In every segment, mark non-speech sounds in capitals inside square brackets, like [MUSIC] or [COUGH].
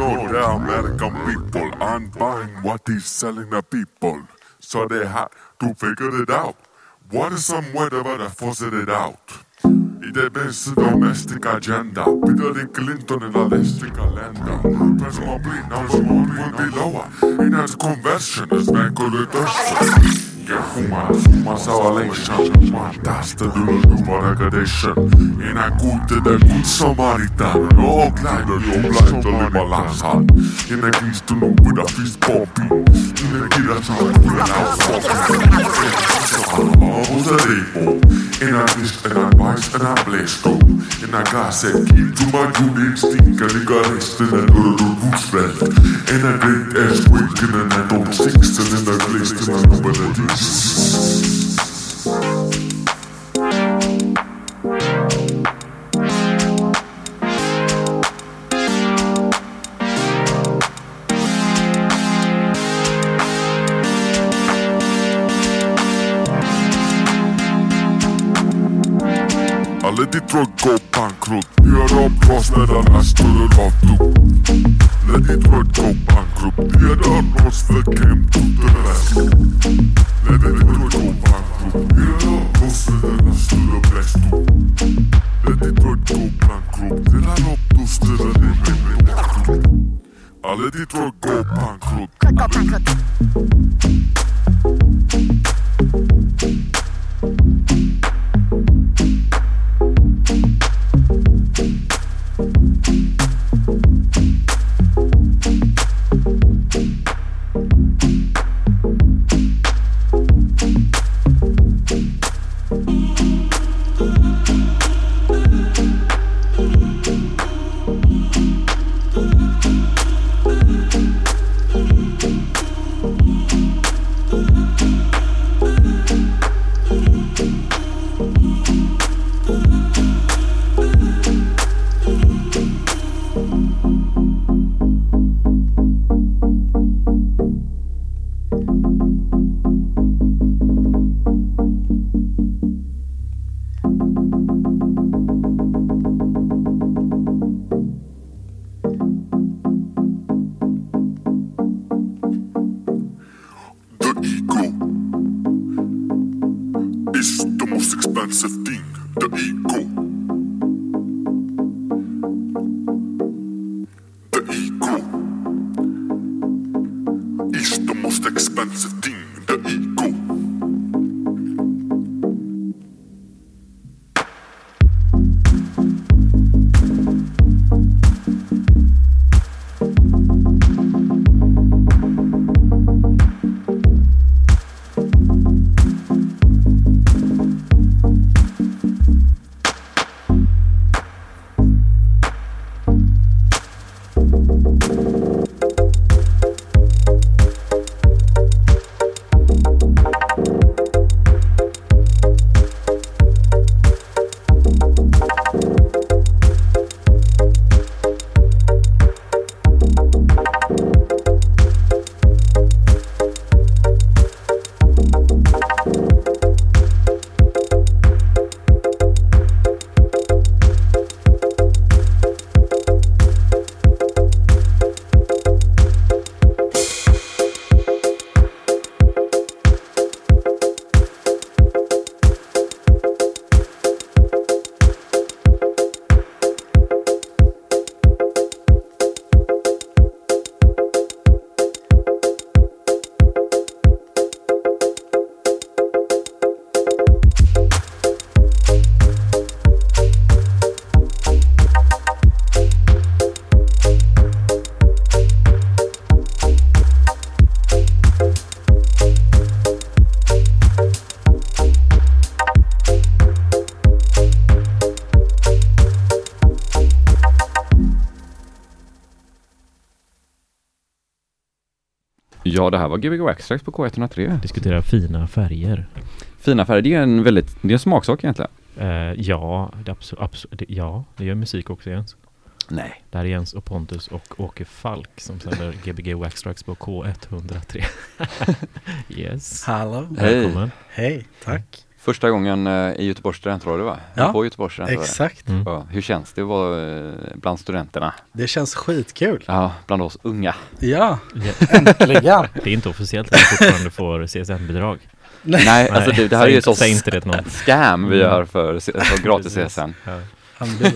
know the American people aren't buying what he's selling the people. So they had to figure it out. What is some way to better force it out? Bästa domestic agenda Hillary Clinton in the lästiga länder President blir number one will be lower In his conversion is man could Mă sau Alexian Mataste de la număra gădeșă În acute de gut samaritan O kleine Jungleiter immer langsam In der Kiste nur wieder fies Poppy In der Kinderzeit wieder auf Poppy Außer Demo In der Kiste, in der Weiß, in der Blästo In der Gasse, gibt du mal gut den Stinker Ligarist in der Dürre Fußwelt In der Blind, er springt in der Netto Sixten in der Kiste, in der Nummer der Dienst うん。Kiedy drog go bankrut Jaram cross medan I stood it off du Let the drug go bankrupt Jaram cross the game to the rest Let the drug go bankrupt Jaram cross medan I stood it best du Let the drug go bankrupt Jaram cross medan I stood it best du Alle die drug go bankrupt Go bankrupt Ja, det här var Gbg Waxtrax på K103. Diskutera fina färger. Fina färger, det är en väldigt, det är en smaksak egentligen. Eh, ja, det absolut, absolut, det, ja, det gör musik också Jens. Nej. Det här är Jens och Pontus och Åke Falk som sänder Gbg Waxtrax på K103. [LAUGHS] yes. Hallå. Hej. Välkommen. Hej, tack. Första gången eh, i Göteborgs studentradio va? Ja, På Göteborgs. Exakt. Mm. Ja, hur känns det att vara eh, bland studenterna? Det känns skitkul. Ja, bland oss unga. Ja, äntligen. [LAUGHS] Det är inte officiellt att jag fortfarande får CSN-bidrag. Nej, alltså det, det här är ju inte- så Säg inte det till någon. scam vi Mm. gör för, för [LAUGHS] gratis. CSN. Ja. Det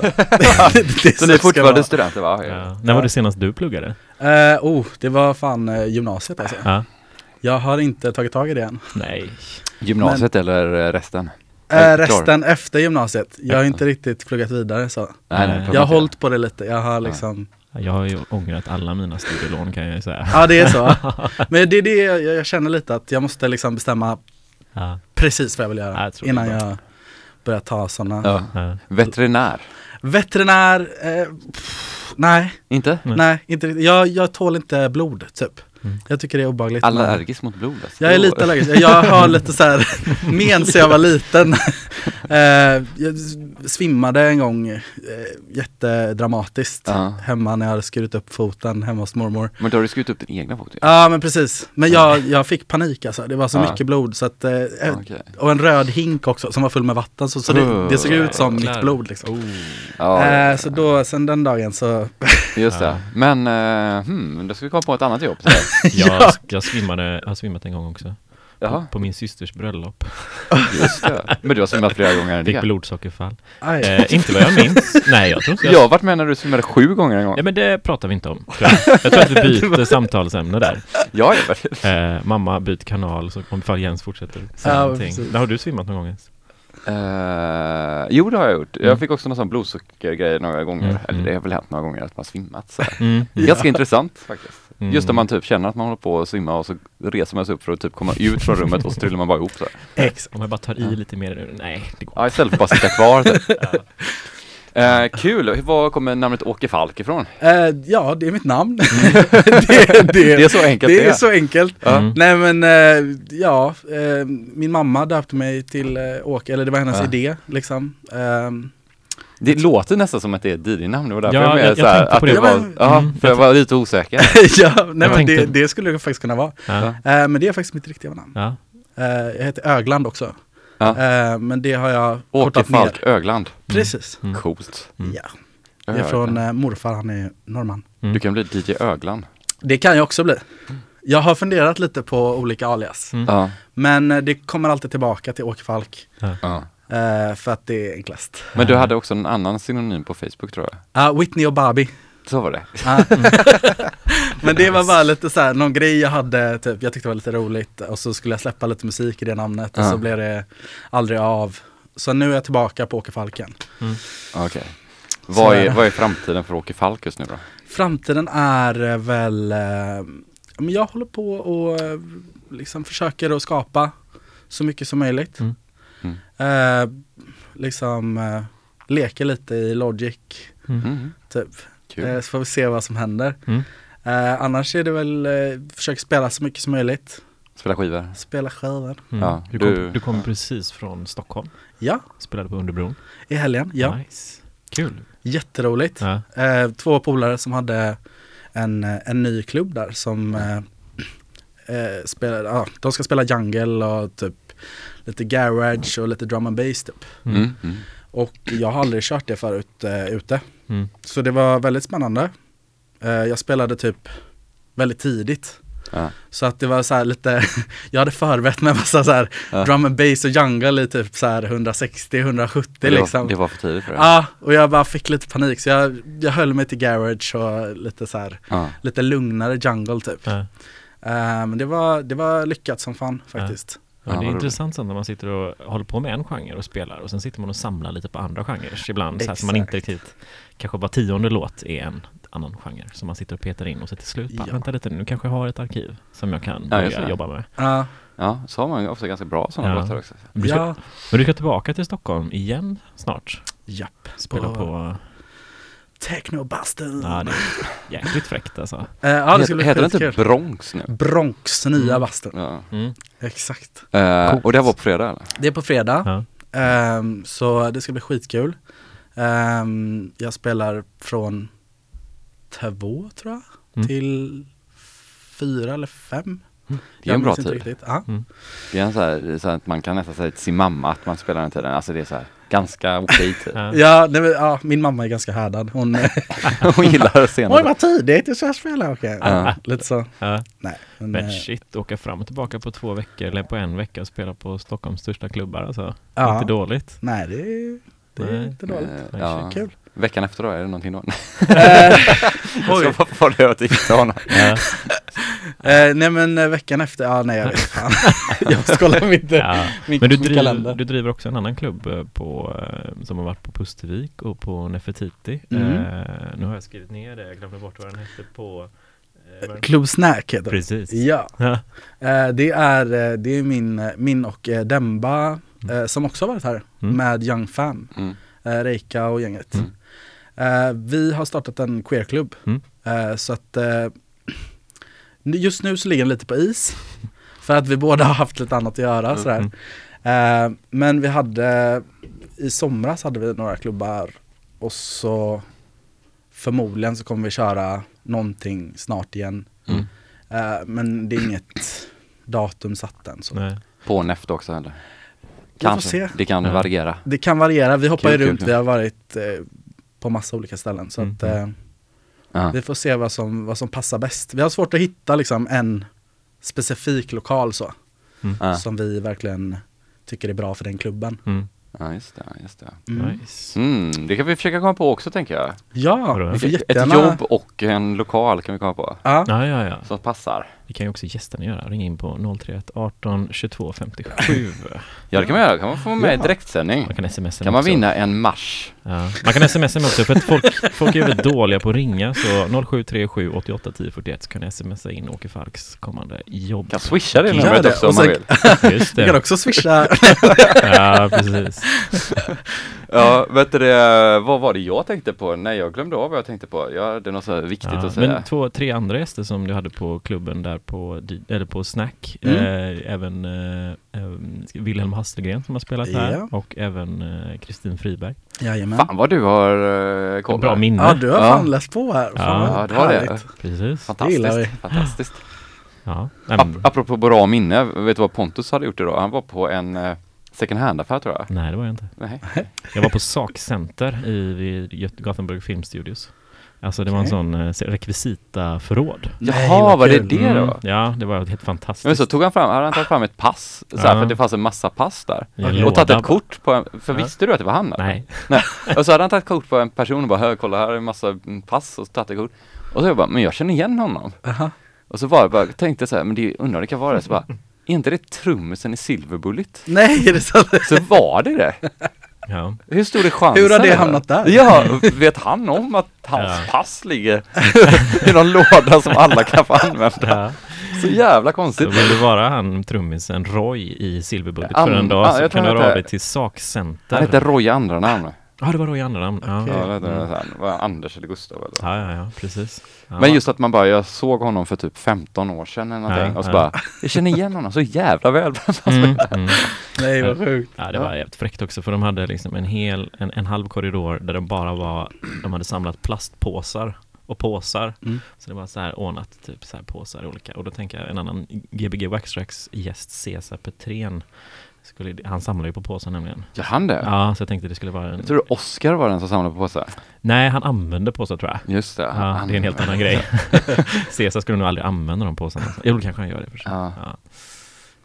är [LAUGHS] Så ni är fortfarande studenter va? Ja. När var det senast du pluggade? Eh, oh, det var fan gymnasiet alltså. Ja. Jag har inte tagit tag i det än. Nej. Gymnasiet eller eh, resten? Klar. resten efter gymnasiet. Jag har inte riktigt pluggat vidare så. Nej, nej, Jag har hållit på det lite. Jag har liksom, Jag har ju ångrat alla mina studielån kan jag ju säga. ja det är så. [LAUGHS] Men det är det jag, jag känner lite att jag måste liksom bestämma Ja. precis vad jag vill göra. Ja, jag innan jag börjar ta sådana. Ja. Ja. Veterinär? Veterinär, eh, pff, nej, Inte? Nej. nej, inte riktigt. Jag, jag tål inte blod typ. Mm. Jag tycker det är obehagligt. Allergisk mot blod alltså. Jag är lite allergisk. Jag har lite så här [LAUGHS] men sen jag var liten. Eh, jag svimmade en gång eh, jättedramatiskt Ja. hemma när jag hade skurit upp foten hemma hos mormor. Men då har du skurit upp din egna fot ju. Ja men precis, men jag, jag fick panik alltså. Det var så Ja. mycket blod så att, eh, Okej. och en röd hink också som var full med vatten så, så det, det såg ut som mitt blod liksom. Ja, så då, sen den dagen så, Just det. Men, uh, hmm, då ska vi komma på ett annat jobb. [LAUGHS] [LAUGHS] Jag, jag svimmade, har svimmat en gång också. Jaha, På min systers bröllop. just det. Men du har svimmat flera gånger än Fick det. blodsockerfall. aj. Eh, inte vad jag minns. Nej, jag tror inte Jag har varit med när du svimmade sju gånger en gång. Ja men det pratar vi inte om. tror Jag, jag tror att vi [LAUGHS] byter samtalsämne där. Ja, ja. Eh, mamma byter kanal så om ifall Jens fortsätter säga Ja, någonting. precis. Har du svimmat någon gång Jens? Eh, jo, det har jag gjort. Mm. Jag fick också någon sån blodsockergrej några gånger. Mm, Eller mm. det har väl hänt några gånger att man svimmat. Så. Mm. Ganska intressant faktiskt. Mm. Just när man typ känner att man håller på att svimma och så reser man sig upp för att typ komma ut från rummet och så trillar man bara ihop så här. [LAUGHS] Ex. Om jag bara tar i lite mer nu. Nej, det går Ja, istället för att bara sitta kvar typ. [LAUGHS] Eh, kul, var kommer namnet Åke Falk ifrån? Eh, ja, det är mitt namn. [LAUGHS] det, det, Det är så enkelt det är så enkelt. Ja. Mm. Nej men eh, ja, eh, min mamma döpte mig till eh, Åke, eller det var hennes idé liksom. Det låter nästan som att det är ett DJ-namn, det var därför Ja, jag, jag- jag så här, att det var, Ja, Mm, för jag var lite osäker. [LAUGHS] ja, nej men det, det skulle det faktiskt kunna vara. Ja. Eh, men det är faktiskt mitt riktiga namn. Ja. Eh, jag heter Ögland också. Eh, men det har jag Åke kortat Falk ner. Ögland, Precis. Mm. coolt. Mm. Ja, det är från morfar, han är norrman. Mm. Du kan bli DJ Ögland. Det kan jag också bli. Jag har funderat lite på olika alias. Mm. Men det kommer alltid tillbaka till Åke Falk. Eh, för att det är enklast. Men du hade också en annan synonym på Facebook tror jag. Ja, Whitney och Barbie. Så var det. Ja. [LAUGHS] Men det var bara lite så här, någon grej jag hade, typ, jag tyckte det var lite roligt och så skulle jag släppa lite musik i det namnet och så blev det aldrig av. Så nu är jag tillbaka på Åke Falken. Okej. Så Vad är vad är framtiden för Åke Falk just nu då? Framtiden är eh, väl, eh, men jag håller på och eh, liksom försöker att skapa så mycket som möjligt. Mm. Mm. Eh, liksom eh, leker lite i Logic, Mm. typ. Kul. Eh, så får vi se vad som händer. Mm. Annars är det väl, eh, försöka spela så mycket som möjligt. Spela skivor. Spela skivor. Mm. Ja, du, kom, du- kom precis från Stockholm. Ja, Spelade på Underbron. i helgen. Ja, Nice. Kul. jätteroligt. Ja. Eh, två polare som hade en, en ny klubb där som [CLEARS THROAT] eh, spelar, ja, de ska spela jungle och typ lite garage och lite drum and bass typ. Mm. Mm. Mm. Och jag har aldrig kört det förut eh, ute. Mm. Så det var väldigt spännande. Eh, jag spelade typ väldigt tidigt. Ja. Så att det var så här lite, [LAUGHS] jag hade förberett mig massa så här Ja. drum and bass och jungle i typ så här 160-170 Det, liksom. det var för tidigt för det. Ja, och jag bara fick lite panik så jag, jag höll mig till garage och lite så här, Ja. lite lugnare jungle typ. Ja. Eh, men det var, det var lyckat som fan faktiskt. Ja, det är intressant sånt när man sitter och håller på med en genre och spelar och sen sitter man och samlar lite på andra genrer ibland så här, så man inte riktigt kanske bara tionde låt är en annan genre som man sitter och petar in och så till slut bara, Ja. vänta lite nu kanske jag har ett arkiv som jag kan Ja, börja jobba med. Ja, ja, så har man ofta ganska bra sådana Ja. låtar också. Men du, ska, ja, men du ska tillbaka till Stockholm igen snart? japp. Spela På- på, Technobuster. ja det är jäkligt fräckt alltså. Eh, ja, det heter den skitkul. typ Bronx nu? Bronx, nya Mm. bastun. Ja. Mm. Exakt. Eh, och det var på fredag eller? Det är på fredag. Ja. Ehm, så det ska bli skitkul. Ehm, jag spelar från två tror jag, Mm. till fyra eller fem Det är Jag en bra inte tid. riktigt. Ja. Det är en så här, så att man kan nästan säga till sin mamma att man spelar den tiden. Alltså det är så här ganska okej tid. Ja. Nej, men, ja, min mamma är ganska härdad. Hon, [LAUGHS] [LAUGHS] Hon gillar oj senare. vad tidigt du ska spela, okej. Ja, lite så. Ja. Nej, men, Men eh, shit, åka fram och tillbaka på två veckor eller på en vecka och spela på Stockholms största klubbar alltså. Ja. Inte dåligt. nej det är, det är Nej. inte dåligt. Eh, Nej, Ja. Kul. Veckan efter då, är det någonting då? Eh, [LAUGHS] Jag ska få det över till honom. Ja. [LAUGHS] eh, nej men eh, veckan efter, ja nej jag vet fan. [LAUGHS] jag måste kolla mitt, eh, Ja. min, Men du min driver, kalender. du driver också en annan klubb på, som har varit på Pustervik och på Nefertiti. Mm. Eh, nu har jag skrivit ner det, jag glömde bort vad den hette på... Eh, Club Snack heter. Precis. Ja, Ja. det är, det är min, min och Demba eh, som också har varit här Mm. med Young Fam, Mm. Reika och gänget. Mm. Eh, vi har startat en queerklubb. Mm. Eh, så att eh, just nu så ligger den lite på is. För att vi båda har haft lite annat att göra Mm. sådär. Eh, men vi hade, i somras hade vi några klubbar och så förmodligen så kommer vi köra någonting snart igen. Mm. Eh, men det är inget datum satt än. Så. Nej. På Neft också eller? Vi får Kanske. se. Det kan Ja. variera. Det kan variera, vi hoppar ju runt, kul. vi har varit eh, på massa olika ställen. Så Mm. att, eh, Ja. vi får se vad som, vad som passar bäst. Vi har svårt att hitta liksom en specifik lokal så. Ja. Som vi verkligen tycker är bra för den klubben. Mm. ja, just det. Just det. Mm. Nice. Mm, det kan vi försöka komma på också tänker jag. Ja, vi får Ett jättegärna. jobb och en lokal kan vi komma på. Ja. Ja, ja, ja. Som passar. Det kan ju också gästerna göra. Ring in på 031 18 22 57. Ja det kan man göra, kan man få med i Ja. direktsändning. Man kan smsa Kan man också. vinna en mars? Ja. Man kan smsa med också för att folk, folk är väldigt dåliga på att ringa så 0737 88 10 41 så kan ni smsa in Åke Falks kommande jobb. Kan swisha det numret det. också Och om man vill. [LAUGHS] Just Du kan det. också swisha. [LAUGHS] Ja, precis. Ja, vet du det, vad var det jag tänkte på? Nej, jag glömde av vad jag tänkte på. Jag hade något så här viktigt Ja, att säga. men två, tre andra gäster som du hade på klubben där på, di- eller på Snack. Mm. Eh, även eh, även Wilhelm Hasselgren som har spelat här Ja. och även eh, Kristin Friberg. Jajamän. Fan vad du har uh, koll Bra här. minne. Ja, du har Ja. fan läst på här. Fan, Ja, det var det. härligt. Precis. Det vi. Fantastiskt. Fantastiskt. Ja. Nej, Ap- apropå bra minne, vet du vad Pontus hade gjort idag? Han var på en uh, second hand-affär tror jag. nej, det var jag inte. Nej. Jag var på Sakcenter i Göte- Gothenburg Film Studios. Alltså det var en sån eh, rekvisitaförråd. Nej, Jaha, var det det Mm, då? Ja, det var helt fantastiskt. Men så tog han fram, hade han tagit fram ett pass, så här, Ja. för att det fanns en massa pass där. I en Och tagit ett kort på en, för Ja. visste du att det var han? eller? Nej. Och så hade han tagit kort på en person och bara, "Hör, kolla här är en massa mm, pass och så tagit ett kort. Och så jag bara, men jag känner igen honom. Aha. Och så var jag bara, tänkte så här, men det undrar det kan vara det. Så bara, är inte det trummisen i Silver Bullet? Nej, är det sant? Så var det det. [LAUGHS] Ja. Hur stor är chansen? Hur har det hamnat där? Ja, vet han om att hans Ja. pass ligger [LAUGHS] i någon låda som alla kan få använda? Ja. Så jävla konstigt. vill du vara han trummisen Roy i Silverbullet Ja, för en ja, dag så kan du höra av dig till Sakcenter. Han heter Roy i andra namn. Ja, det var Roy i andra namn. Ja. Okej. Ja, det Mm. det var Anders eller Gustav eller? Ja, ja, ja, precis. Ja. Men just att man bara, jag såg honom för typ 15 år sedan eller någonting Ja, och så ja. bara, jag känner igen honom så jävla väl. [LAUGHS] Mm, mm. Nej, vad sjukt. Ja, det var jävligt fräckt också för de hade liksom en hel, en, en halv korridor där de bara var, de hade samlat plastpåsar och påsar. Mm. Så det var så här ordnat, typ så här påsar olika. Och då tänker jag en annan Gbg Waxtracks gäst, Cesar Petrén, skulle, han samlar ju på påsar nämligen. Gör han det? Ja, så jag tänkte det skulle vara en... Jag tror Oscar var den som samlade på påsar. Nej, han använde påsar tror jag. Just det. Ja, han- det är en helt annan grej. [LAUGHS] [LAUGHS] Cesar skulle nog aldrig använda de påsarna. Jo, kanske han gör det för sig. Ja. Ja.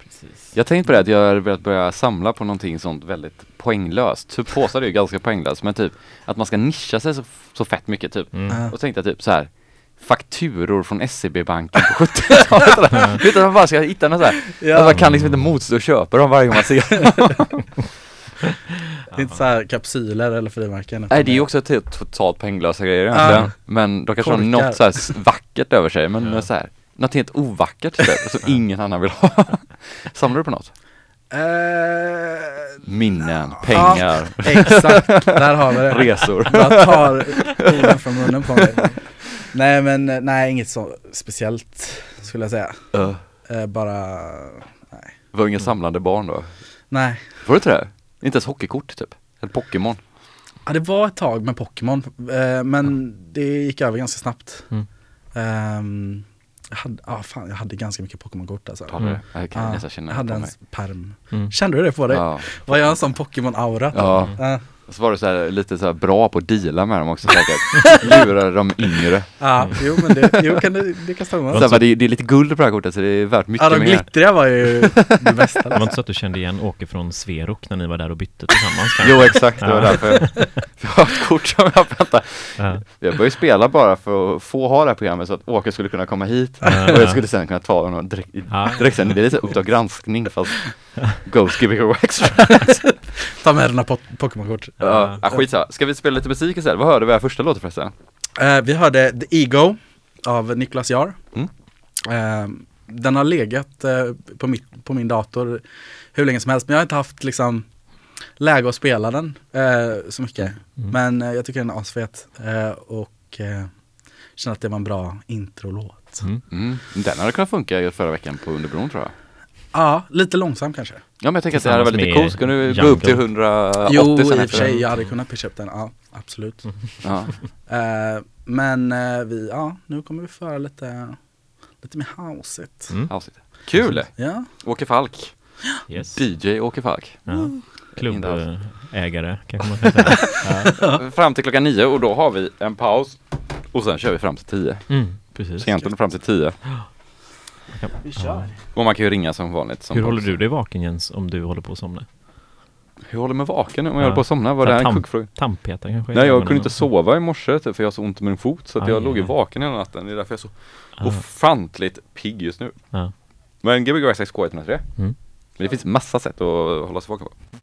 Precis. Jag tänkte på det att jag har velat börja samla på någonting sånt väldigt poänglöst. Så påsar är ju [LAUGHS] ganska poänglöst men typ att man ska nischa sig så, så fett mycket typ. Mm. Och tänkte jag typ så här fakturor från SEB-banken på 70-talet. Utan man bara ska hitta något så här. Ja. Man kan liksom inte motstå att köpa dem varje gång man ser [LAUGHS] Det är inte så här kapsyler eller frimärken. Nej det är ju också till totalt poänglösa grejer egentligen. Ja. Men de kanske har Korkar. något så här vackert över sig men Ja. så här, något helt ovackert typ, som [LAUGHS] ingen annan vill ha. Samlar du på något? Eh, Minnen, pengar, exakt, där har vi det. [LAUGHS] resor. Jag tar orden från munnen på mig. Nej men eh, nej, inget så speciellt skulle jag säga. Uh, bara, det var inga samlande barn då? nej. Var det inte det? Inte ens hockeykort typ? Eller Pokémon? Ja, det var ett tag med Pokémon, eh, men det gick över ganska snabbt. Mm. Ehm, Jag hade, ah, fan, jag hade ganska mycket Pokémon-kort alltså. Det? Jag kan känna jag hade en mig. perm. Mm. Kände du det på dig? Ja. Var jag en sån Pokémon-aura? ja. Och så var du så här, lite så här bra på att deala med dem också säkert. [LAUGHS] Lura de yngre. Ja, jo men det, jo, kan det, det kan stämma. Så här, det, det är lite guld på det här kortet så det är värt mycket Ja, de mer. glittriga var ju det bästa. Det var inte så att du kände igen Åke från Sverok när ni var där och bytte tillsammans? kanske? Jo exakt, det var Ja. därför jag, jag har ett kort som jag väntar. Ja. Jag började spela bara för att få ha det här programmet så att Åke skulle kunna komma hit Ja. och jag skulle sen kunna ta honom direkt, Ja. direkt sen. Det är lite Uppdrag granskning fast Ghost Gbg Wax. Ta med dina po- Pokémon-kort. Ja, skit så. Ska vi spela lite musik istället? Vad hörde vi här första låten förresten? Eh, vi hörde The Ego av Niklas Jahr. Mm. Eh, den har legat eh, på, mitt, på min dator hur länge som helst men jag har inte haft liksom läge att spela den eh, så mycket. Mm. Men jag tycker den är asfet och känner att det var en bra introlåt. Mm. Mm. Den hade kunnat funka förra veckan på Underbron tror jag. Ja, lite långsam kanske. Ja men jag tänker att det hade varit lite coolt, skulle du gå upp till Jungle. 180 jo, i och för sig, jag hade kunnat pitcha upp den, ja absolut. [LAUGHS] Ja. Eh, men eh, vi, ja, nu kommer vi föra lite, lite mer houseigt. Mm. avsnitt. Kul! Ja, Åke Falk, [GASPS] Yes. DJ Åke Falk. Ja. Klubbägare [LAUGHS] kanske man kan säga. ja. [LAUGHS] Fram till klockan nio och då har vi en paus och sen kör vi fram till tio. mm, precis. Sent fram till tio. [GASPS] [GASPS] vi kör. Och man kan ju ringa som vanligt. Som Hur håller du dig vaken Jens om du håller på att somna? Hur håller mig vaken om jag Ja. håller på att somna? Var det här en kuggfråga? Tandpetare kanske? Nej jag kunde inte sova i morse typ, för jag har så ont i min fot så att Aj, jag låg ju aj. vaken hela natten. Det är därför jag är så Ja. ofantligt pigg just nu. Ja. Men Gbg Access K103. Mm. Men det finns massa sätt att hålla sig vaken på.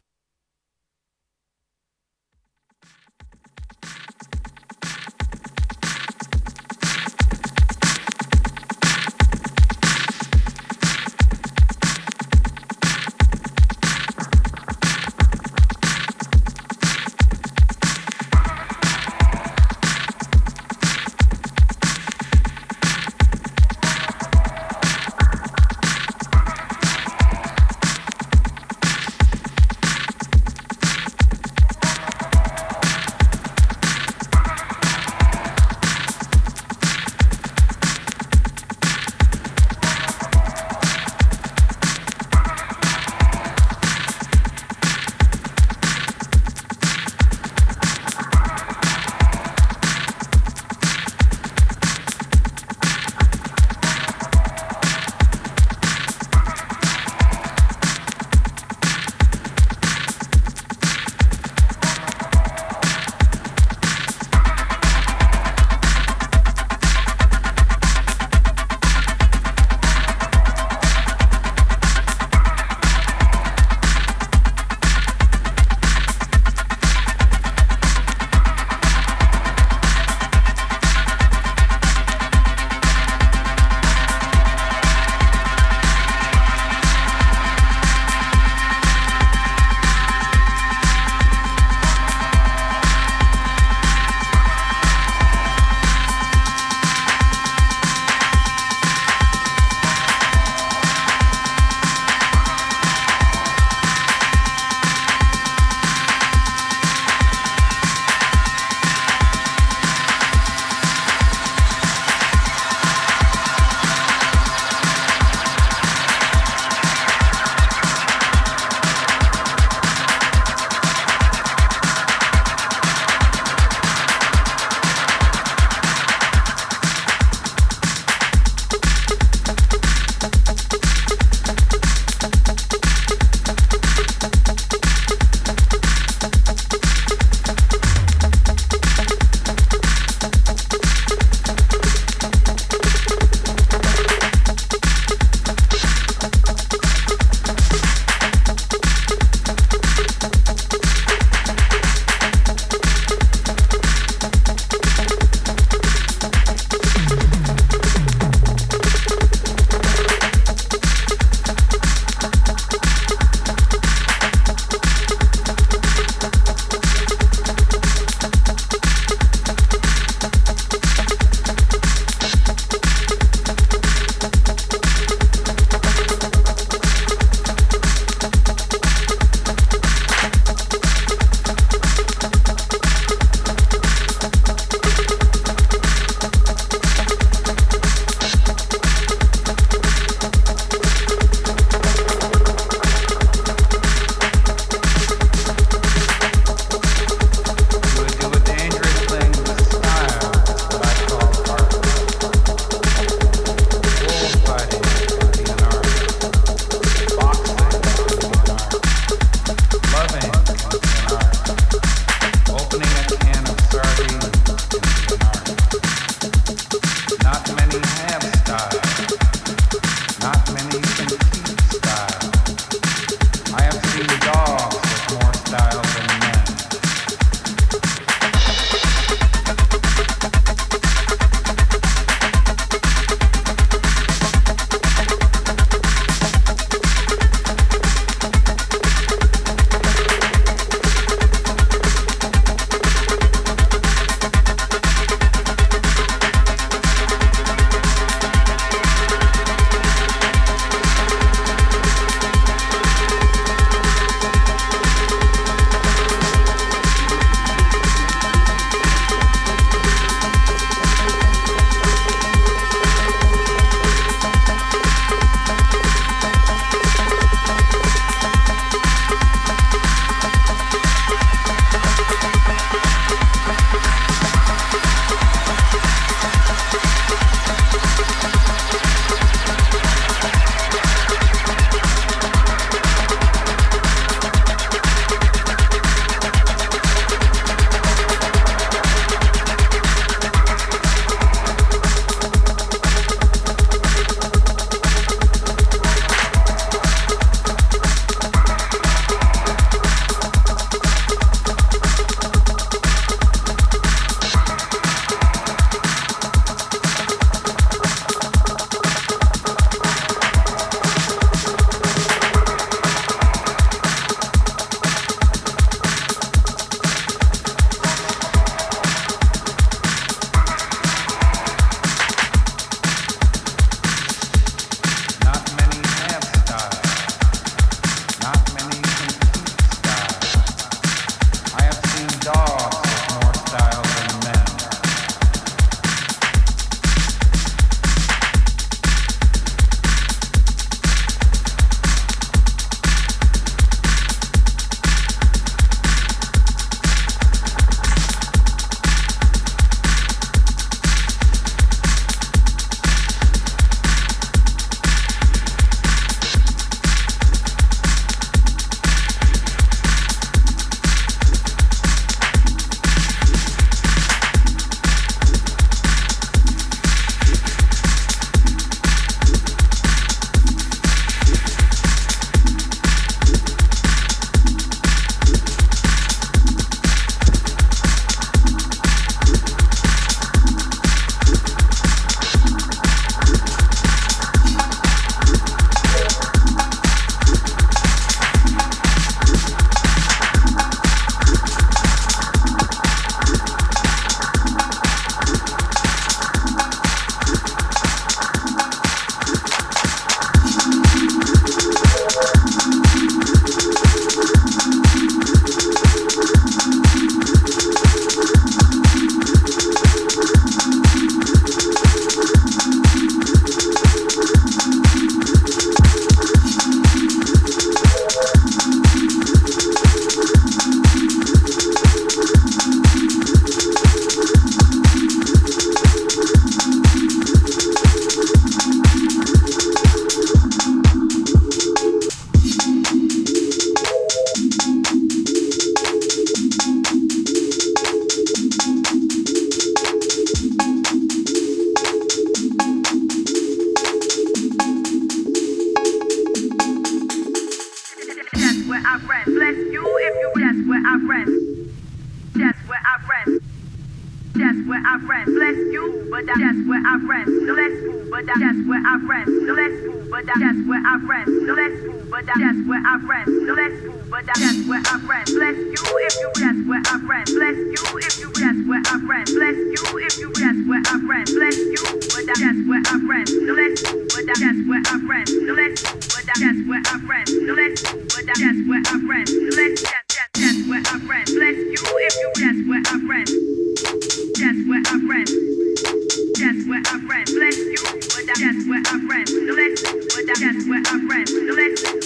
Luego.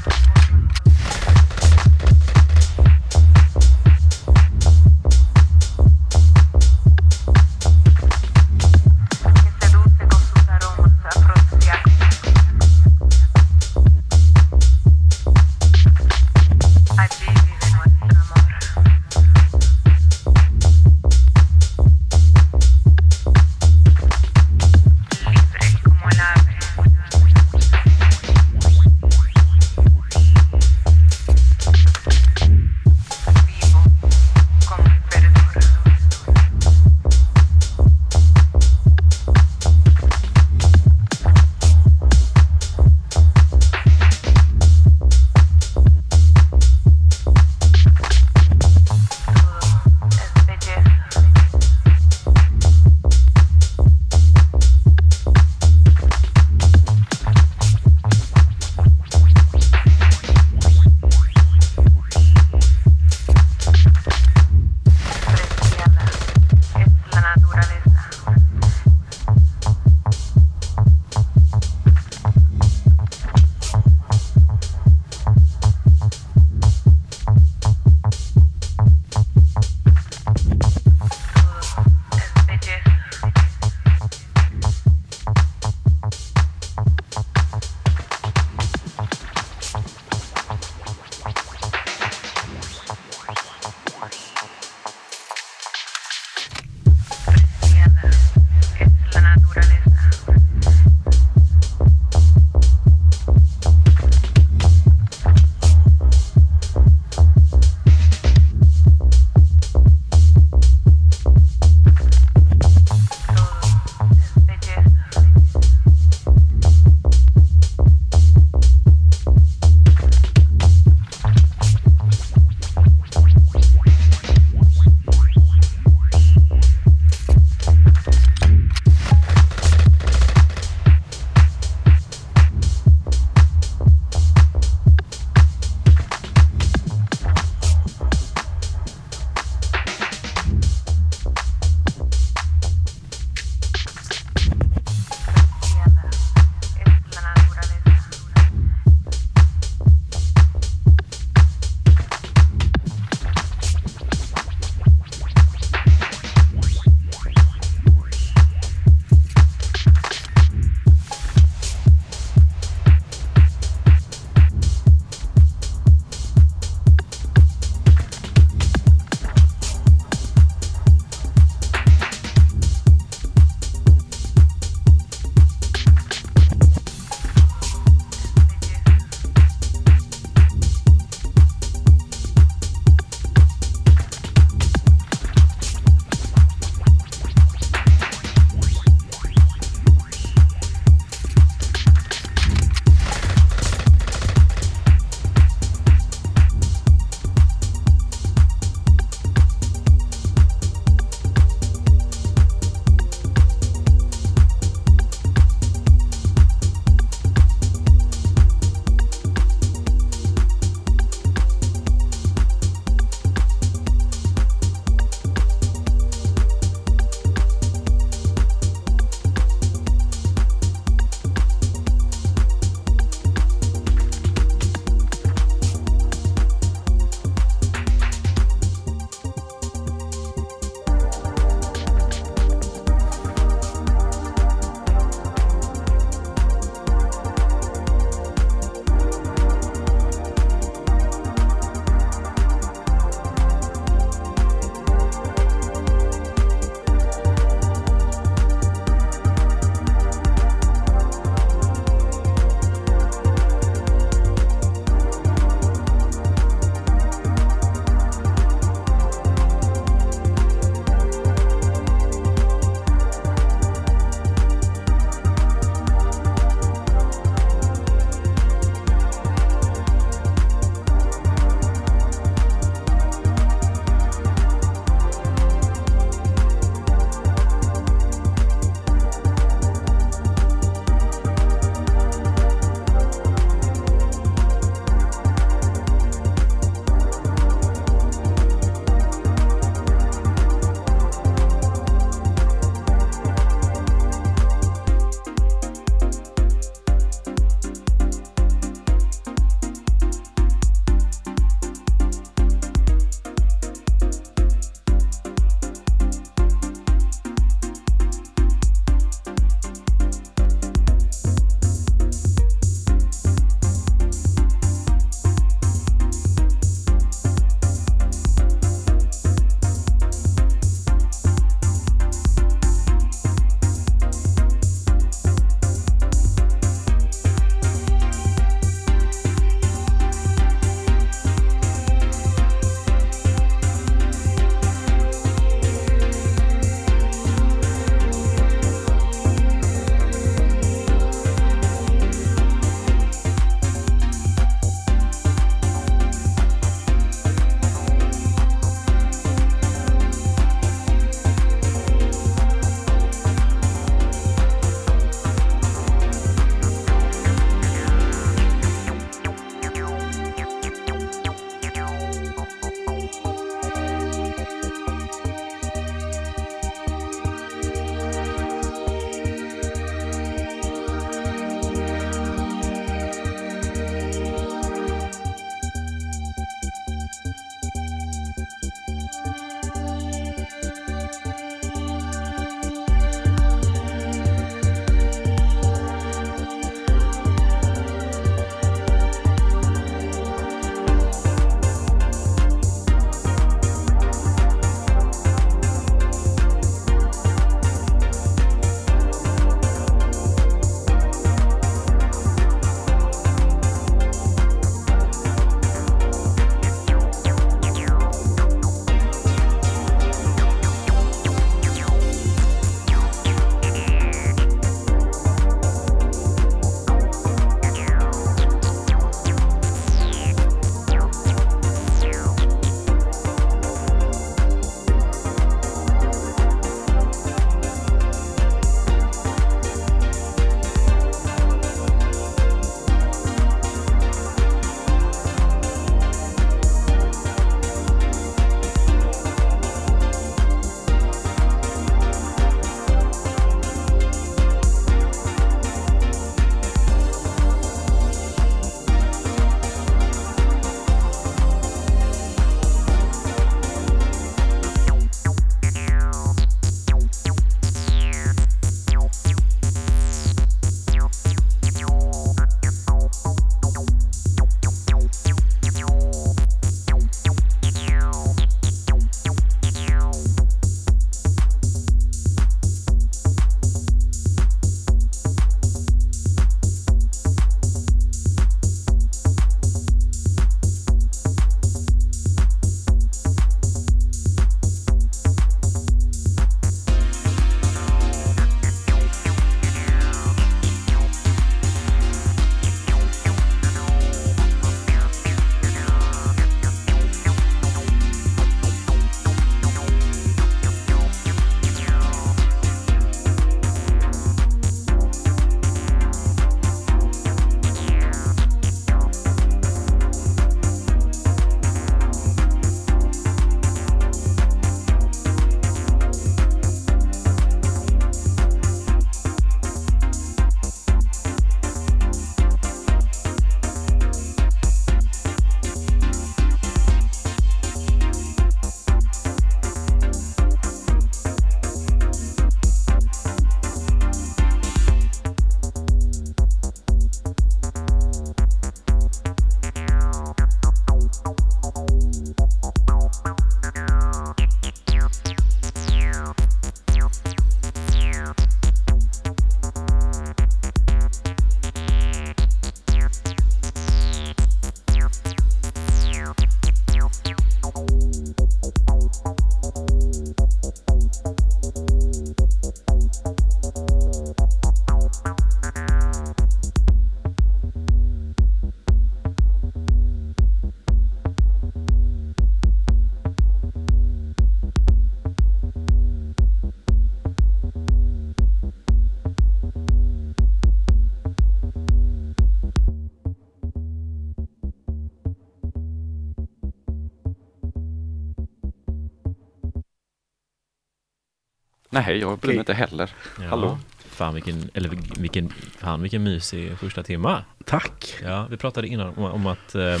Nej, jag bryr mig inte heller. Ja. Hallå. Fan vilken, eller vil- vilken, fan vilken mysig första timma. Tack. Ja, vi pratade innan om, om att ehm,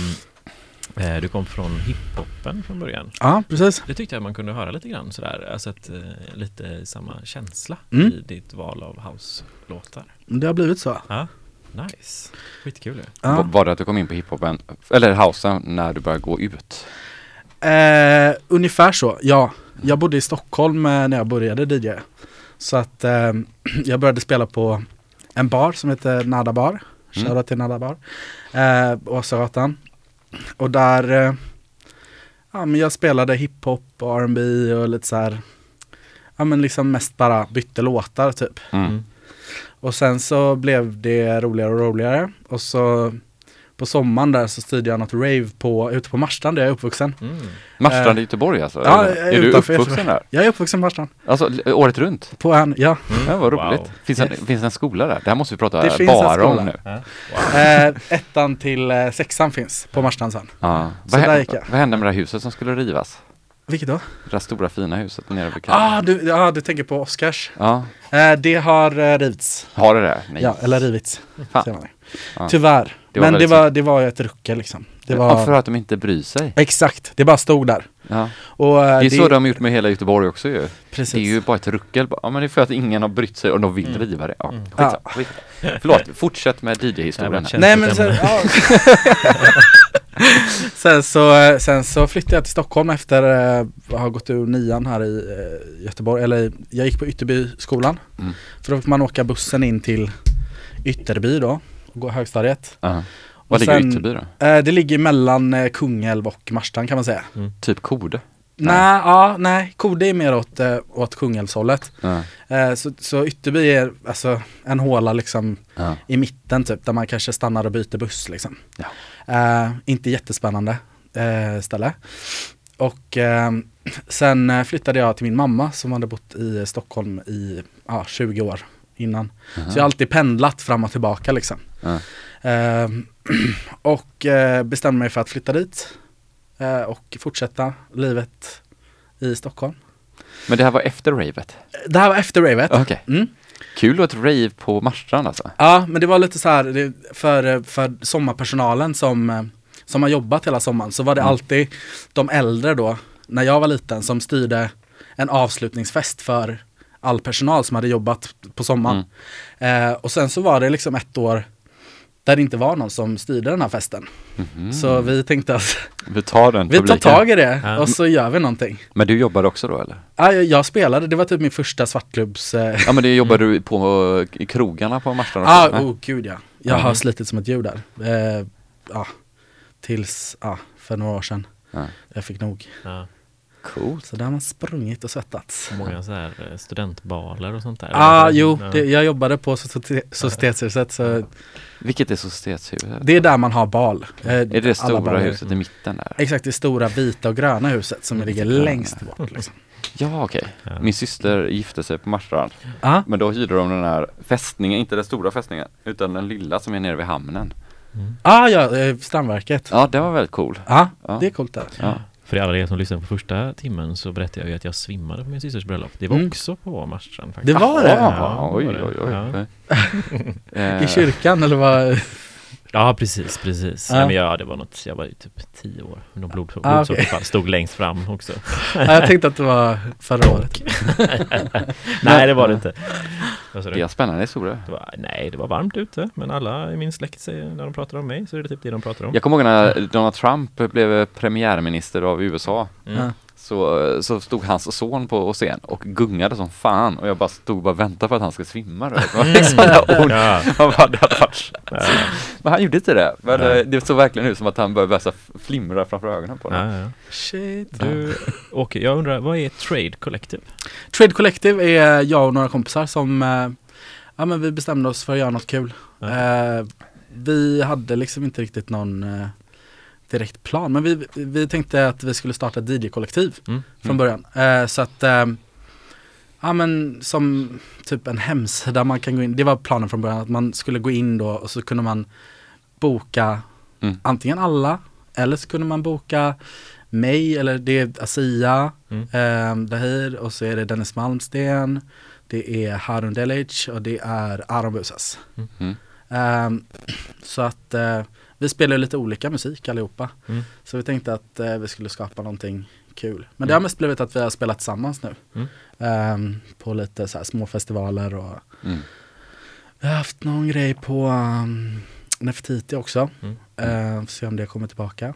eh, du kom från hiphopen från början. Ja, precis. Det tyckte jag man kunde höra lite grann sådär, alltså att, eh, lite samma känsla Mm. i ditt val av house-låtar. Det har blivit så. Ja, nice. Skitkul Ja. Var det att du kom in på hiphopen, eller housen, när du började gå ut? Eh, ungefär så, ja. Jag bodde i Stockholm eh, när jag började DJ. Så att eh, [CLEARS THROAT] jag började spela på en bar som heter Nada Bar. Mm. Shoutout till Nada Bar. Eh, Åsagatan. Och där, eh, ja men jag spelade hiphop och R&B och lite så här. Ja men liksom mest bara bytte låtar typ. Mm. Mm. Och sen så blev det roligare och roligare. Och så på sommaren där så styrde jag något rave på, ute på Marstrand där jag är uppvuxen. Mm. Marstrand Eh, i Göteborg alltså? ja, är är du uppvuxen Göteborg. där? Jag är uppvuxen på Marstrand. Alltså året runt? På en, ja. Ja, vad roligt. Wow. Finns, en, finns det en skola där? Det här måste vi prata Det finns en bara om skola. nu. Ja. Eh, ettan till eh, sexan finns på Marstrand sen. Ja. Så Vad, där gick jag. vad hände med det här huset som skulle rivas? Vilket då? Det där stora fina huset nere vid. Ah, du, ja, du tänker på Oscars. Ja, Eh, det har eh, rivits. har det det? Nej. Ja, eller rivits. Fan. Ja. Tyvärr. Det Men det var, det var ett ruckel liksom. Det var... Ja, för att de inte bryr sig. Exakt, det bara stod där. Ja. Och, eh, Det är så de har gjort med hela Göteborg också ju. Precis. Det är ju bara ett ruckel. Ja men det är för att ingen har brytt sig och de vill Mm. riva det. Ja, Mm. skitsamma, skit. Förlåt, fortsätt med DJ-historien Nej men sen, ja. [LAUGHS] sen, så, eh, sen så flyttade jag till Stockholm efter eh, att ha gått ur nian här i Göteborg. Eller jag gick på Ytterbyskolan. Mm. För då fick man åka bussen in till Ytterby då gå högstadiet. Ja. Och Vad ligger sen- Ytterby då? Eh, det ligger mellan eh, Kungälv och Marstrand kan man säga. Typ Kode? Nej, ja, nej, Kode är mer åt, eh, åt Kungälvshållet. Ja. Eh, så, så Ytterby är alltså en håla liksom Ja. i mitten typ, där man kanske stannar och byter buss liksom. Ja. Eh, inte jättespännande eh, ställe. Och eh, sen eh, flyttade jag till min mamma som hade bott i Stockholm i ja, 20 år innan. Så jag har alltid pendlat fram och tillbaka liksom. Eh, [CLEARS THROAT] och eh, bestämde mig för att flytta dit eh, och fortsätta livet i Stockholm. Men det här var efter ravet? Det här var efter ravet. Okej. Mm. Kul att ett rave på Marstrand alltså. Ja, men det var lite så här för, för sommarpersonalen som, eh, som har jobbat hela sommaren så var det Mm. alltid de äldre då, när jag var liten, som styrde en avslutningsfest för all personal som hade jobbat på sommaren. Mm. Eh, och sen så var det liksom ett år där det inte var någon som styrde den här festen. Mhm. Så vi tänkte att Vi tar den [LAUGHS] vi tar tag i det Ja. och så gör vi någonting. Men du jobbade också då eller? Ja, jag, jag spelade, det var typ min första svartklubbs... Eh, Ja men det [LAUGHS] jobbade du på i krogarna på Marstrand ah, också? Nej? oh gud ja. Jag har Mhm. slitit som ett djur där. Eh, ja, tills, ja, för några år sedan. Ja. Jag fick nog. Ja. Coolt. Så där har man sprungit och svettats. Många så här eh, studentbaler och sånt där. Ja, ah, jo, ja. det, jag jobbade på Socie- Societetshuset så Vilket är Societetshuset? det är där man har bal. Eh, Är det det stora baler. huset i mitten där? Exakt, det stora vita och gröna huset som ligger gröna. längst bort. Liksom. Ja okej. Ja. Min syster gifte sig på Marstrand. Ah, Men då hyrde de den här fästningen, inte den stora fästningen, utan den lilla som är nere vid hamnen. ah, ja, eh, Strandverket. Ja, Ja, det var väldigt cool. ah, Ja. det är coolt där. Ja. För alla er som lyssnade på första timmen så berättade jag ju att jag svimmade på min systers bröllop. Det var Mm. också på Marstrand faktiskt. Det var det? Ja, oj, det var oj, det. oj. Ja. [LAUGHS] Eh, I kyrkan eller vad? Ja, precis, precis. Ja. Nej, men ja, det var något, jag var ju typ tio år. Någon blod, Ah, blodsockerfall stod längst fram också. Ja, jag tänkte att det var förra året. [LAUGHS] Nej, det var det inte. Det är spännande historia. Det var, nej, det var varmt ute, men alla i min släkt säger när de pratar om mig så är det typ det de pratar om. Jag kommer ihåg när Donald Trump blev premiärminister av USA. Mm. Ja. Så, så stod hans son på scen och gungade som fan och jag bara stod och bara väntade på att han skulle svimma. Det var liksom där ont. Ja. Han bara, det hade varit Ja. Men han gjorde inte det. Men Nej. eh, det såg verkligen ut som att han började flimra framför ögonen på honom. Ja, ja. Shit. Du, Åke, jag undrar, vad är Trade Collective? Trade Collective är jag och några kompisar som, eh, ja men vi bestämde oss för att göra något kul. Ja. Eh, vi hade liksom inte riktigt någon eh, direkt plan, men vi, vi tänkte att vi skulle starta ett DJ-kollektiv Mm. från början. Eh, så att, eh, ja men som typ en hemsida man kan gå in, det var planen från början, att man skulle gå in då och så kunde man boka Mm. antingen alla eller så kunde man boka mig, eller det är Asia, Mm. eh, Dahir och så är det Dennis Malmsten, det är Harun Delic och det är Aron Busas. Mm. Ehm, så att eh, vi spelar lite olika musik allihopa. Mm. Så vi tänkte att eh, vi skulle skapa någonting kul. Men det har mest blivit att vi har spelat tillsammans nu. Mm. Ehm, på lite så här små festivaler och Mm. vi har haft någon grej på um, Nefertiti också. Mm. Ehm, se om det kommer tillbaka.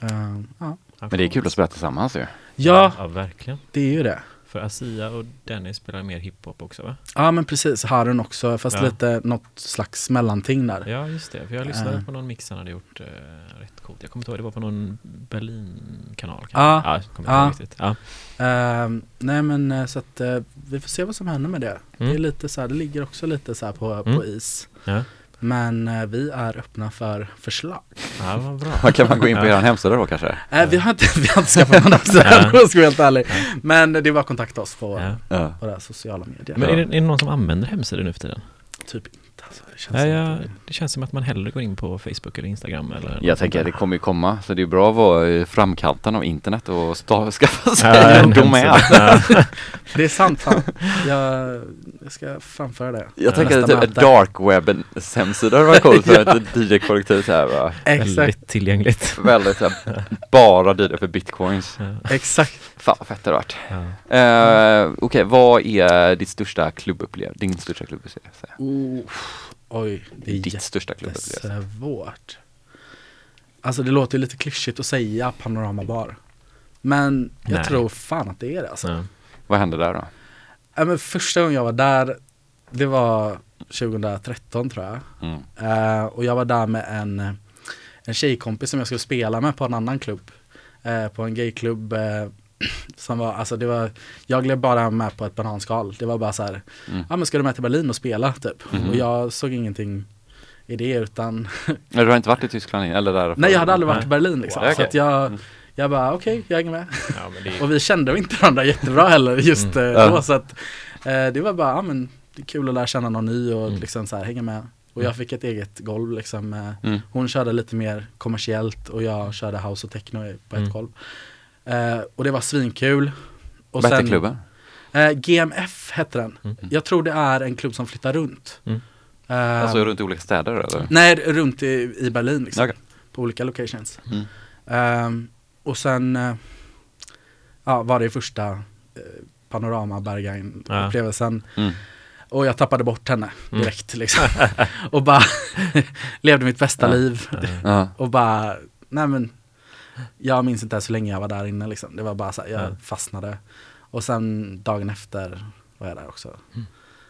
Ehm, ja. Men det är kul att spela tillsammans ju. ja, Ja, verkligen. det är ju det. För Asia och Dennis spelar mer hiphop också va? Ja men precis, Harun också, fast Ja. lite något slags mellanting där. Ja, just det. För jag lyssnade Eh. på någon mix han hade gjort eh, rätt coolt. Jag kommer inte ihåg, det var på någon Berlin-kanal? Ja. ja jag kommer inte Ja. ihåg riktigt. Ja. Ehm, nej men eh, så att vi får se vad som händer med det. Det är Mm. lite så här, det ligger också lite så på, Mm. på is. Ja. Men eh, vi är öppna för förslag. ja, vad bra. [LAUGHS] Man kan man gå in på er hemsida då kanske? Eh, vi, har inte, [LAUGHS] vi har inte skaffat någon [LAUGHS] hemsida om jag ska vara helt ärlig. Men det är bara att kontakta oss på. Ja. våra sociala medier. Men är det, är det någon som använder hemsidor nu för tiden? Typ inte alltså. Det känns Ja, ja, det känns som att man hellre går in på Facebook eller Instagram eller något Jag tänker att det kommer ju komma, så det är bra att vara i framkanten av internet och [LAUGHS] skaffa sig Ja, en domän. Ja. Det är sant fan. Jag, jag ska framföra det. Jag tänker att typ möte. darkwebbens hemsida hade varit coolt för ett [LAUGHS] DJ-kollektiv så här va. Exakt, Väldigt tillgängligt. Väldigt så här, bara DJ för bitcoins. Ja. exakt. Fan vad fett det hade varit. Ja. Eh, Okej, vad är ditt största klubbupplevelse? Din största klubbupplevelse? Oh, oj, det är Ditt största klubbupplevelse? jättesvårt. Alltså det låter ju lite klyschigt att säga panoramabar. Men jag Nej. tror fan att det är det alltså. Ja. Vad hände där då? Ja, men första gången jag var där, det var 2013 tror jag. Mm. Eh, och jag var där med en, en tjejkompis som jag skulle spela med på en annan klubb. Eh, på en gayklubb. Eh, som var, alltså det var, jag blev bara med på ett bananskal. Det var bara så här, Mm. ja men ska du med till Berlin och spela typ? Mhm. Och jag såg ingenting i det utan, [LAUGHS] Men du har inte varit i Tyskland eller där? nej jag hade aldrig varit i Berlin liksom. Wow. Så att jag, Mm. jag bara okej, jag hänger med. Ja, men det [LAUGHS] Och vi kände inte varandra jättebra heller just Mm. eh, Ja. då så att eh, det var bara, ja men det är kul att lära känna någon ny och Mm. liksom så här hänga med. Och jag fick ett eget golv liksom. Mm. hon körde lite mer kommersiellt och jag körde house och techno på ett Mm. golv. Eh, och det var svinkul. Och Vad hette klubben? Eh, GMF hette den. Mm. Jag tror det är en klubb som flyttar runt. Mm. Eh, Alltså runt i olika städer eller? Nej, runt i, i Berlin liksom. Okej. På olika locations. Mm. Ehm, och sen eh, ja, var det första uh, panorama Berghain upplevelsen. Mm. Och jag tappade bort henne Mm. direkt liksom. [LAUGHS] och bara [LAUGHS] levde mitt bästa Ja. liv. Ja. Och bara, nej men jag minns inte ens hur länge jag var där inne liksom. Det var bara så här, jag Ja. fastnade. Och sen dagen efter var jag där också.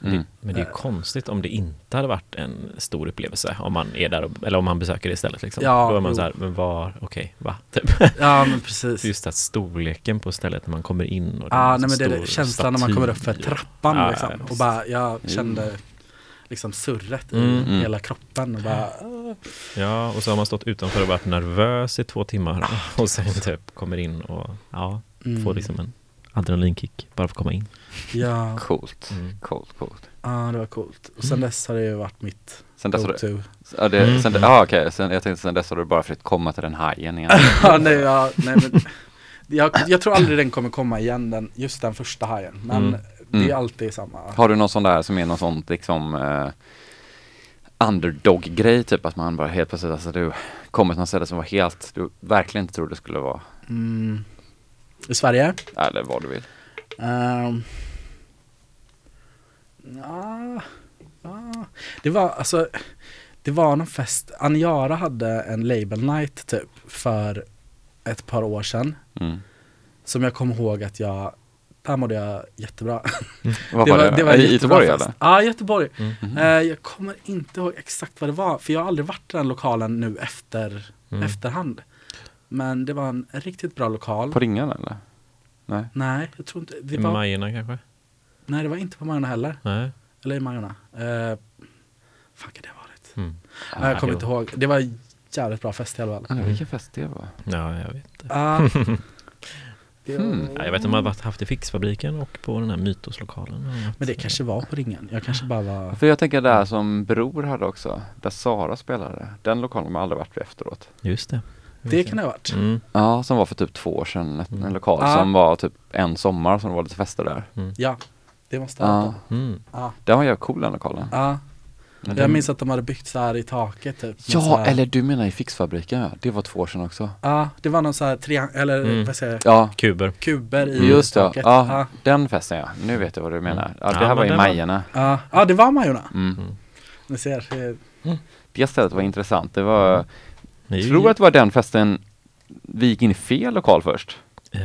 Mm. men det är ju konstigt om det inte hade varit en stor upplevelse om man är där och, eller om man besöker det istället liksom. Ja, Då är man jo. så här, men var, okej, va? [LAUGHS] Typ. Ja men precis. Just att storleken på stället när man kommer in och det är nej men det är känslan när man kommer upp för trappan Ja, liksom. ja, Och bara, jag kände liksom surret i Mm. Mm. hela kroppen och bara, "Åh." Ja, och så har man stått utanför och varit nervös i två timmar Ah. och sen typ kommer in och ja, mm. får liksom en adrenalinkick bara för att komma in. Ja, Coolt, Mm. coolt, coolt. ja, det var coolt. Och sen dess har det ju varit mitt Sen dess har du, ja, det, Mm. sen, ah, okej, sen, jag tänkte sen dess har du bara försökt komma till den hajen igen. [LAUGHS] ja, nej, ja, nej, men, [LAUGHS] jag, jag tror aldrig den kommer komma igen, den, just den första hajen. Men Mm. Det är Mm. alltid samma. Har du någon sån där som är någon sånt liksom eh, underdog-grej, typ att man bara helt plötsligt, alltså du kommer till något ställe som var helt, du verkligen inte trodde det skulle vara, Mm. I Sverige? eller vad du vill. Um, ja, ja, det var alltså, det var någon fest, Aniara hade en label night typ för ett par år sedan. Mm. Som jag kommer ihåg att jag, där mådde jag jättebra. [LAUGHS] Vad var det? I jättebra Göteborg fest. eller? Ja, Göteborg. Mm. Mhm. Eh, jag kommer inte ihåg exakt vad det var, för jag har aldrig varit i den lokalen nu efter, Mm. efterhand. Men det var en riktigt bra lokal. På Ringan eller? Nej. Nej, jag tror inte, det I var, Majorna kanske? nej det var inte på Majorna heller. Nej. Eller i Majorna. Eh, fan kan det ha varit? Mm. Nej, jag kommer inte ihåg. Det var jävligt bra fest i alla fall. Ah, vilken fest det var. Ja, jag vet inte. Ah. [LAUGHS] Hmm. Ja, jag vet inte om jag har varit- haft i Fixfabriken och på den här Mytoslokalen. Men det kanske var på ringen. Jag kanske bara var... För jag tänker där som Bror hade också, där Sara spelade, den lokalen har man aldrig varit vid efteråt. Just det. Det kan det ha varit. Mm. Ja, som var för typ två år sedan. ett- En lokal Ja. som var typ en sommar som det var lite fester där. Ja, det måste ha varit Ja, det. Mm. Den var jävligt cool den lokalen. Ja. Men Jag den- minns att de hade byggt så här i taket typ. Ja, här, eller du menar i Fixfabriken ja. Det var två år sedan också. Ja, det var någon så här triang- eller Mm. vad säger jag, Ja, Kuber. kuber i just det. taket. Ja, Ja. den festen ja. Nu vet jag vad du menar. Ja, det Ja, här var men i den var- Majorna. Ja. ja, det var Majorna. Mm. Ni ser. det- Det stället var intressant. Det var, är jag tror att det var den festen vi gick in i fel lokal först. Eh,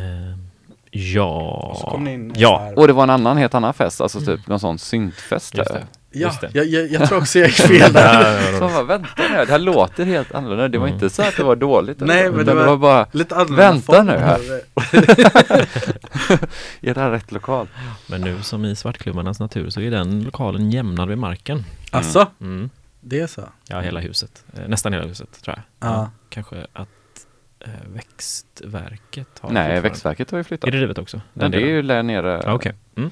ja. Och så kom ni in ja. Och det var en annan, helt annan fest, alltså typ någon sån syntfest Just det. Ja, jag, jag, jag tror också jag gick fel [LAUGHS] där. Så bara, vänta nu, det här låter helt annorlunda. Det var inte så att det var dåligt. Nej, men det det var- var bara, Lite annorlunda Vänta nu här. är det här rätt lokal? Men nu som i Svartklubbarnas natur så är den lokalen jämnad med marken. Alltså, Mm. det är så? Ja, hela huset. Eh, nästan hela huset tror jag. Ja. Kanske att eh, växtverket har Nej, växtverket har ju flyttat. Är det rivet också? Men det är ju där nere. Ja, Okej. Mm.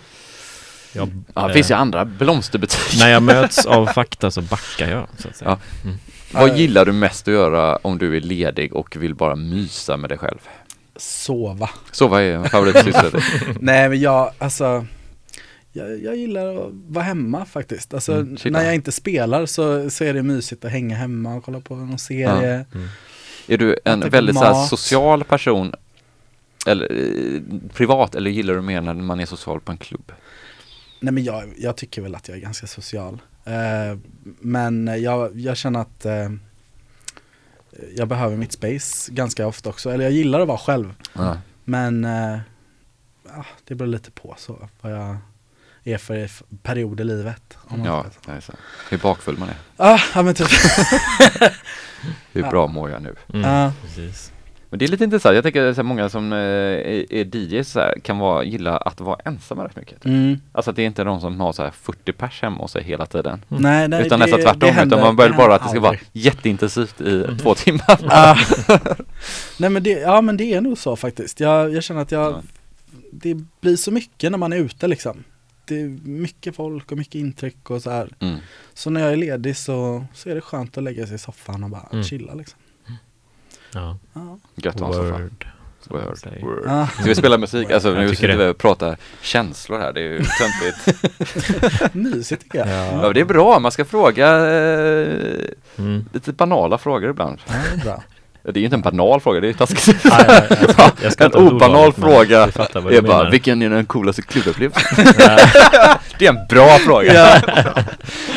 Jag, Ja, det finns ju andra blomsterbutiker. När jag [LAUGHS] möts av fakta så backar jag så att säga. Ja. Mm. Vad gillar du mest att göra om du är ledig och vill bara mysa med dig själv? Sova. Så vad är favoritsysselsättning? [LAUGHS] Nej men jag, alltså jag, jag gillar att vara hemma faktiskt. Alltså Mm, när jag inte spelar så, så är det mysigt att hänga hemma och kolla på någon serie. Är du en väldigt så social person? Eller eh, privat eller gillar du mer när man är social på en klubb? Nej men jag, jag tycker väl att jag är ganska social. Eh, men jag, jag känner att eh, jag behöver mitt space ganska ofta också. Eller jag gillar att vara själv. Ja. Men eh, det beror lite på så vad jag är för period i livet. Om man Ja, det är så. Hur bakfull man är. Ah, ja men typ. [LAUGHS] Hur bra mår jag nu? Mm. Ja. Precis. Men det är lite intressant. Jag tänker att många som eh, är, är DJs så här, kan vara, gilla att vara ensamma rätt mycket. Mm. Alltså att det är inte de som har så här 40 pers hemma hos sig hela tiden. Nej, nej, utan det- nästan tvärtom. det händer- utan man vill det bara att det ska vara jätteintensivt i två timmar. Ah. [LAUGHS] Nej men det, ja men det är nog så faktiskt. Jag, jag känner att jag, Ja. det blir så mycket när man är ute liksom. Det är mycket folk och mycket intryck och så här. Mm. Så när jag är ledig så, så är det skönt att lägga sig i soffan och bara Mm. chilla liksom. Ja. Ja. Gött att ha en soffa. Word. Word. Ah. Ska vi spela musik? Alltså Jag nu sitter vi och pratar känslor här, det är ju töntigt. [LAUGHS] Mysigt tycker jag. Ja. ja, det är bra, man ska fråga eh, Mm. lite banala frågor ibland. Ja, det är bra. Det är ju inte en banal fråga, det är ju taskigt. [LAUGHS] Nej, nej, jag ska- jag ska [LAUGHS] en obanal fråga är bara, menar. vilken är den coolaste klubbupplevelsen? [LAUGHS] det är en bra fråga.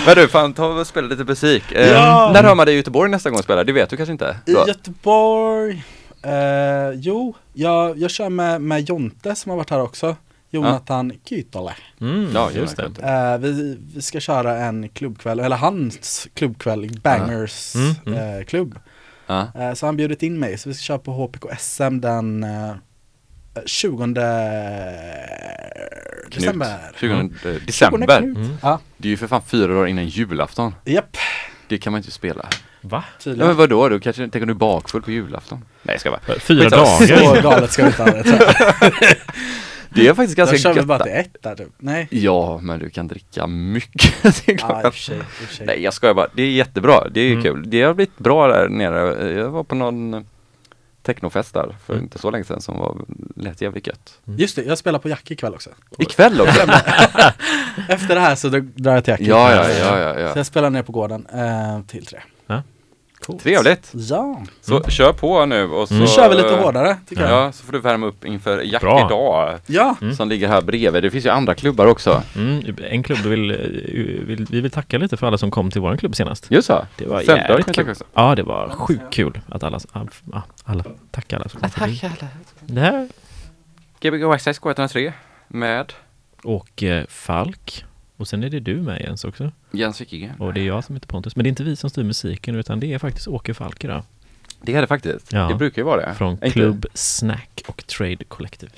Men du, fan ta och spela lite musik. Eh, Ja. När hör man dig i Göteborg nästa gång och spelar? Det vet du kanske inte? I Göteborg, eh, jo, jag, jag kör med, med Jonte som har varit här också. Jonathan Kytole. Mm, Ja, just det. Eh, vi, vi ska köra en klubbkväll, eller hans klubbkväll, Bangers Mm, mm. Eh, klubb. Ja. Eh, så han bjudit in mig, så vi ska köra på HPK SM den eh, 20 december. 20 20 december. Knut. Mm. Det är ju för fan fyra dagar innan julafton. japp, Det kan man inte spela. Va? Ja, men vadå? Du kanske tänker du är bakfull på julafton? Nej, jag ska bara. Fyra Skitsamma. dagar? Så galet ska vi inte ha det. [LAUGHS] Det är faktiskt Jag ganska kör väl gött. bara där. till ett där typ. Nej. Ja, men du kan dricka mycket. [LAUGHS] det är klart i och för sig. i och för sig. Nej, jag skojar bara. Det är jättebra. Det är Mm. kul. Det har blivit bra där nere. Jag var på någon technofest där för Mm. inte så länge sedan som var lät jävligt gött. Just det, jag spelar på Jack ikväll också. Ikväll också? [LAUGHS] Efter det här så drar jag till Jack. ja, ja, ja, ja, Så ja. jag spelar ner på gården eh, till tre. Coolt. Trevligt. Ja, Så kör på nu och så... nu kör vi lite hårdare tycker jag. Ja, så får du värma upp inför Jack Bra. idag. Ja, Mm. Som ligger här bredvid. Det finns ju andra klubbar också. Mm, en klubb du vill, eh, vill, vi vill tacka lite för alla som kom till våran klubb senast. Just så. Det var jävligt kul. Ja, det var sjukt kul att alla, ja, alla, tack alla som kom förbi. alla. Det här Gbg Access K103 med och eh, Falk. Och sen är det du med Jens också. Jens Wikigren. Och det är jag som heter Pontus. Men det är inte vi som styr musiken utan det är faktiskt Åke Falk idag. Det är det faktiskt. Ja. Det brukar ju vara det. Från Inte- Club Snack och Trade Collective.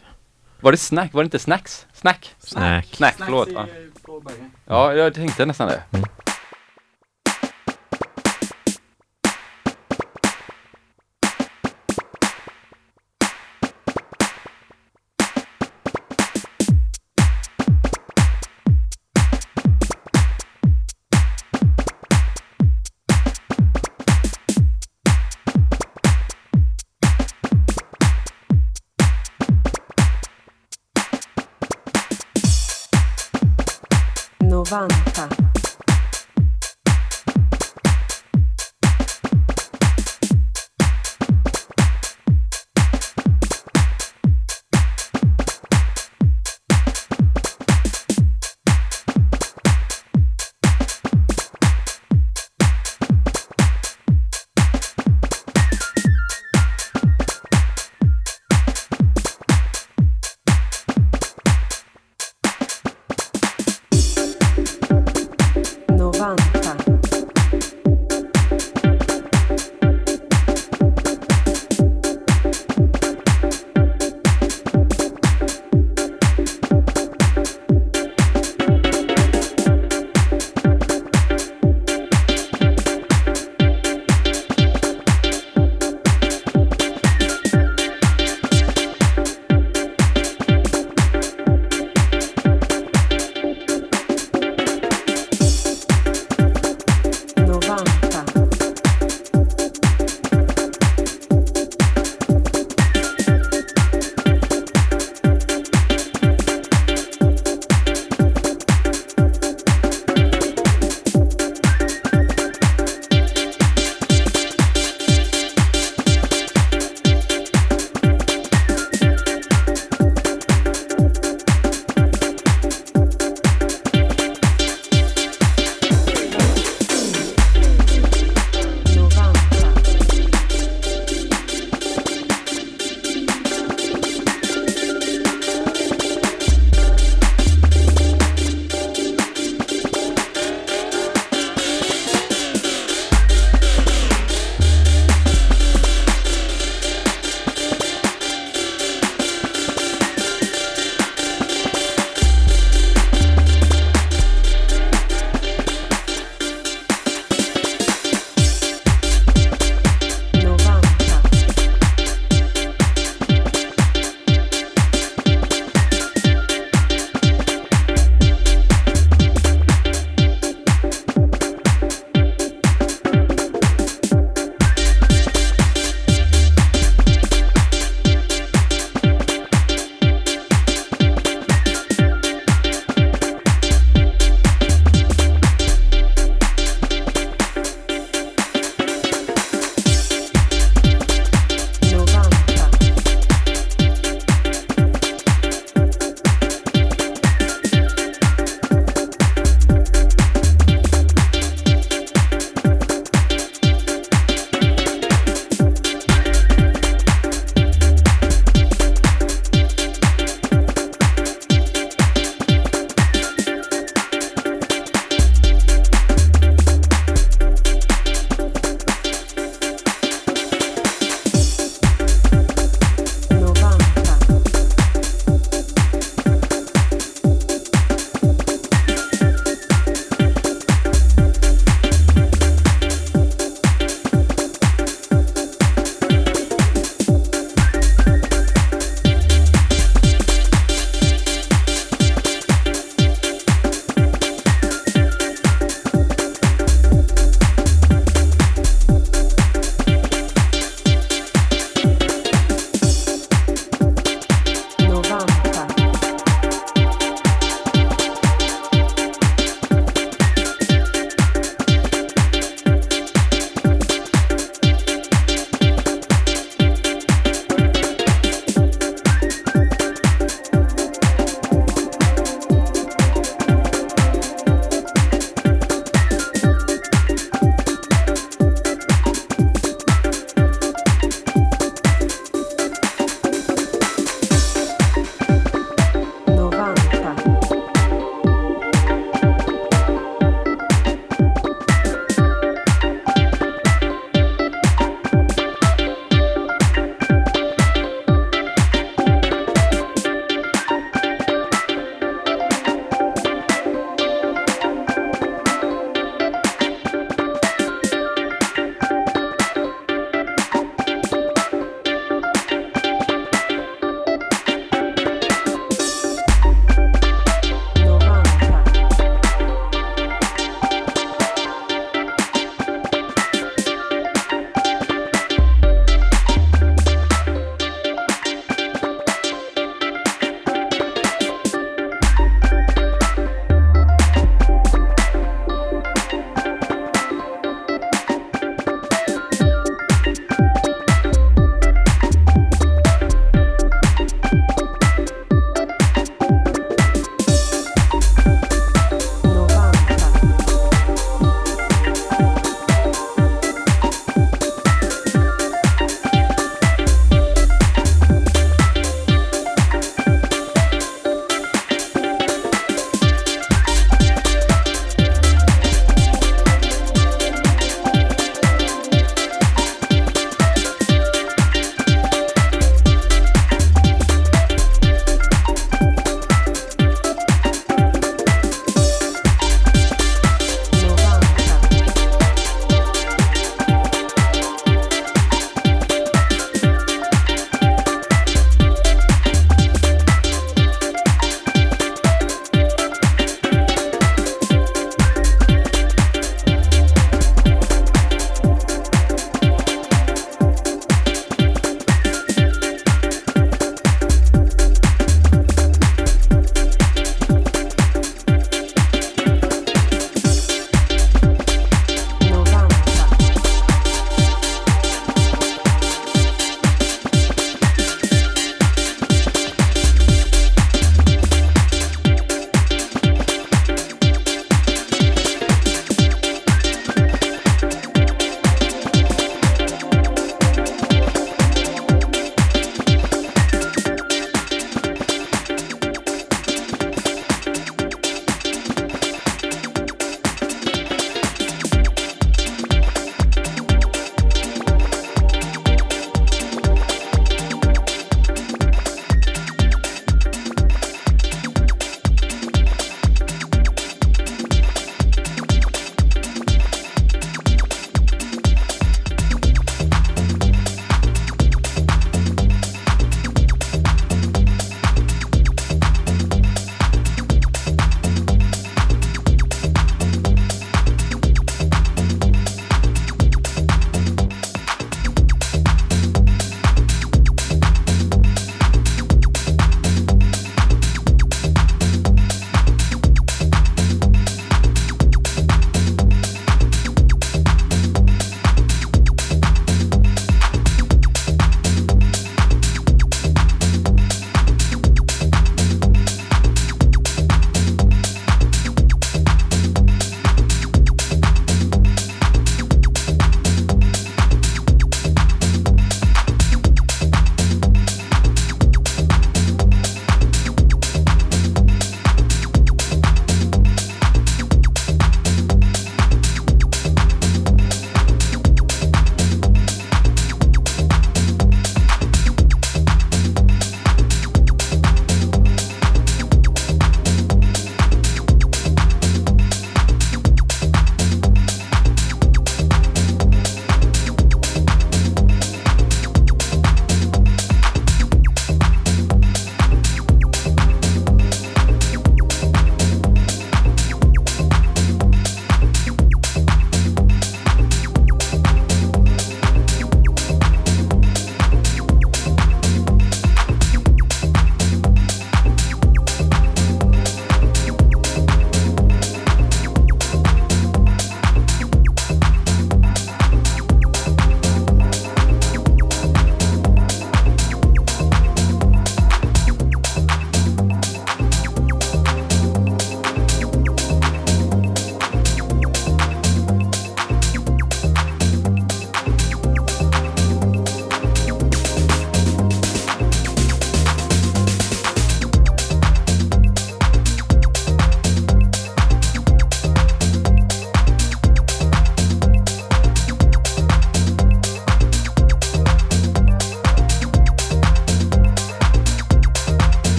Var det snack? Var det inte snacks? Snack? Snack. Snack, förlåt. Ja. ja, jag tänkte nästan det. Mm. on